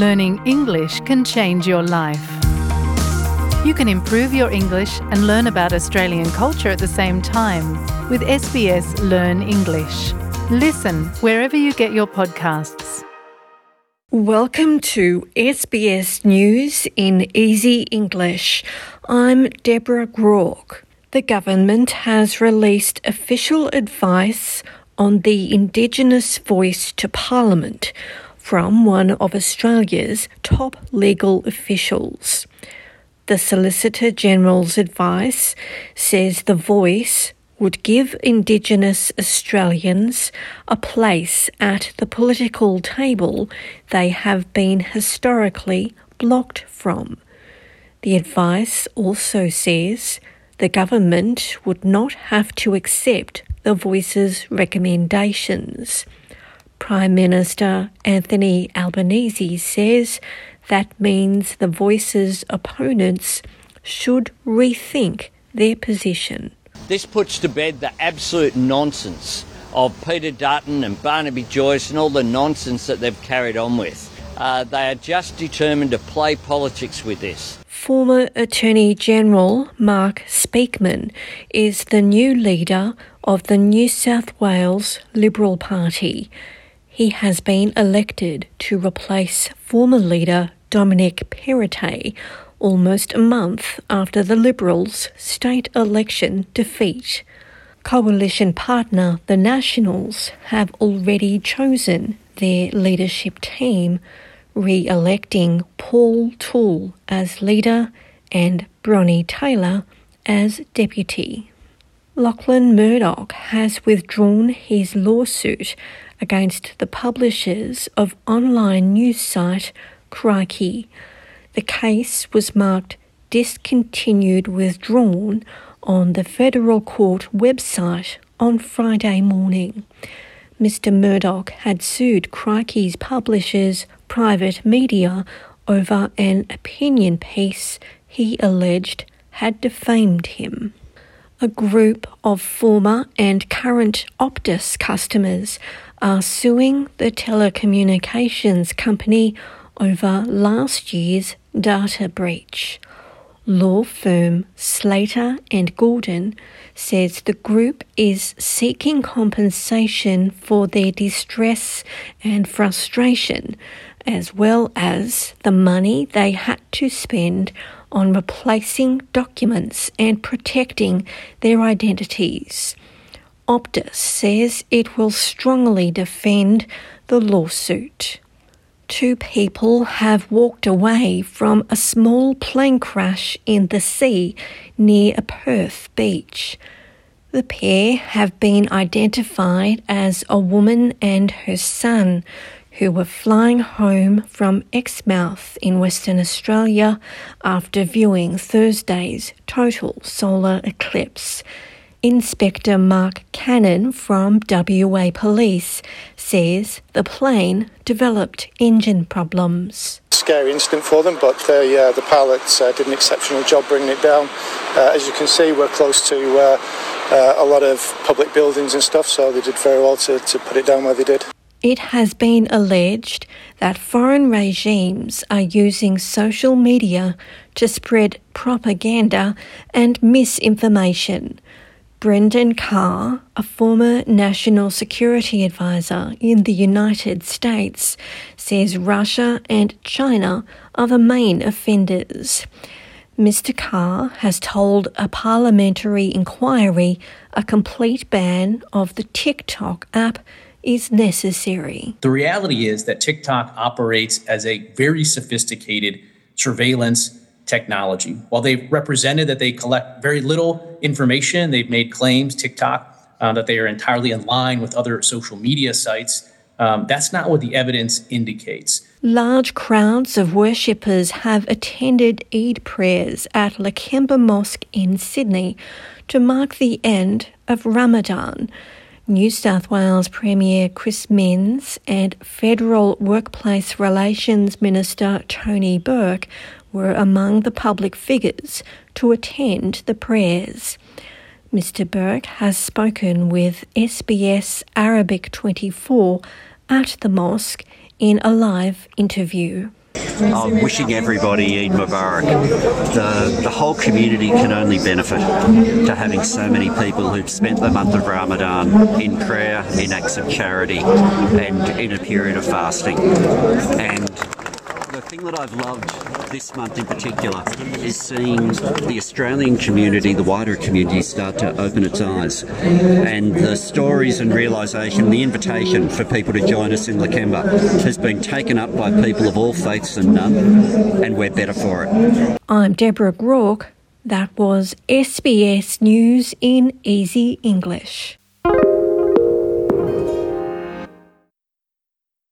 learning English can change your life. You can improve your English and learn about Australian culture at the same time with SBS Learn English. Listen wherever you get your podcasts. Welcome to SBS News in Easy English. I'm Deborah Groarke. The government has released official advice on the Indigenous voice to Parliament from one of Australia's top legal officials. The Solicitor General's advice says the voice would give Indigenous Australians a place at the political table they have been historically blocked from. The advice also says the government would not have to accept the voice's recommendations. Prime Minister Anthony Albanese says that means the Voice's opponents should rethink their position. This puts to bed the absolute nonsense of Peter Dutton and Barnaby Joyce and all the nonsense that they've carried on with. Uh, they are just determined to play politics with this. Former Attorney General Mark Speakman is the new leader of the New South Wales Liberal Party. He has been elected to replace former leader Dominic Perrottet almost a month after the Liberals' state election defeat. Coalition partner the Nationals have already chosen their leadership team, re electing Paul Toole as leader and Bronnie Taylor as deputy. Lachlan Murdoch has withdrawn his lawsuit against the publishers of online news site Crikey. The case was marked discontinued withdrawn on the federal court website on Friday morning. Mr. Murdoch had sued Crikey's publishers, Private Media, over an opinion piece he alleged had defamed him. A group of former and current Optus customers are suing the telecommunications company over last year's data breach. Law firm Slater and Gordon says the group is seeking compensation for their distress and frustration, as well as the money they had to spend on replacing documents and protecting their identities. Optus says it will strongly defend the lawsuit. Two people have walked away from a small plane crash in the sea near a Perth beach. The pair have been identified as a woman and her son who were flying home from Exmouth in Western Australia after viewing Thursday's total solar eclipse. Inspector Mark Cannon from WA Police says the plane developed engine problems. Scary incident for them, but the, uh, the pilots uh, did an exceptional job bringing it down. Uh, as you can see, we're close to uh, uh, a lot of public buildings and stuff, so they did very well to, to put it down where they did. It has been alleged that foreign regimes are using social media to spread propaganda and misinformation. Brendan Carr, a former national security advisor in the United States, says Russia and China are the main offenders. Mr. Carr has told a parliamentary inquiry a complete ban of the TikTok app is necessary. The reality is that TikTok operates as a very sophisticated surveillance technology. While they've represented that they collect very little information, they've made claims, TikTok, uh, that they are entirely in line with other social media sites. Um, that's not what the evidence indicates. Large crowds of worshippers have attended Eid prayers at Lakemba Mosque in Sydney to mark the end of Ramadan. New South Wales Premier Chris Minns and Federal Workplace Relations Minister Tony Burke were among the public figures to attend the prayers. Mr. Burke has spoken with SBS Arabic 24 at the mosque in a live interview. I'm wishing everybody Eid Mubarak. The, the whole community can only benefit to having so many people who've spent the month of Ramadan in prayer, in acts of charity, and in a period of fasting. And thing that I've loved this month in particular is seeing the Australian community, the wider community, start to open its eyes. And the stories and realisation, the invitation for people to join us in Lakemba has been taken up by people of all faiths and none, and we're better for it. I'm Deborah Groarke. That was SBS News in Easy English.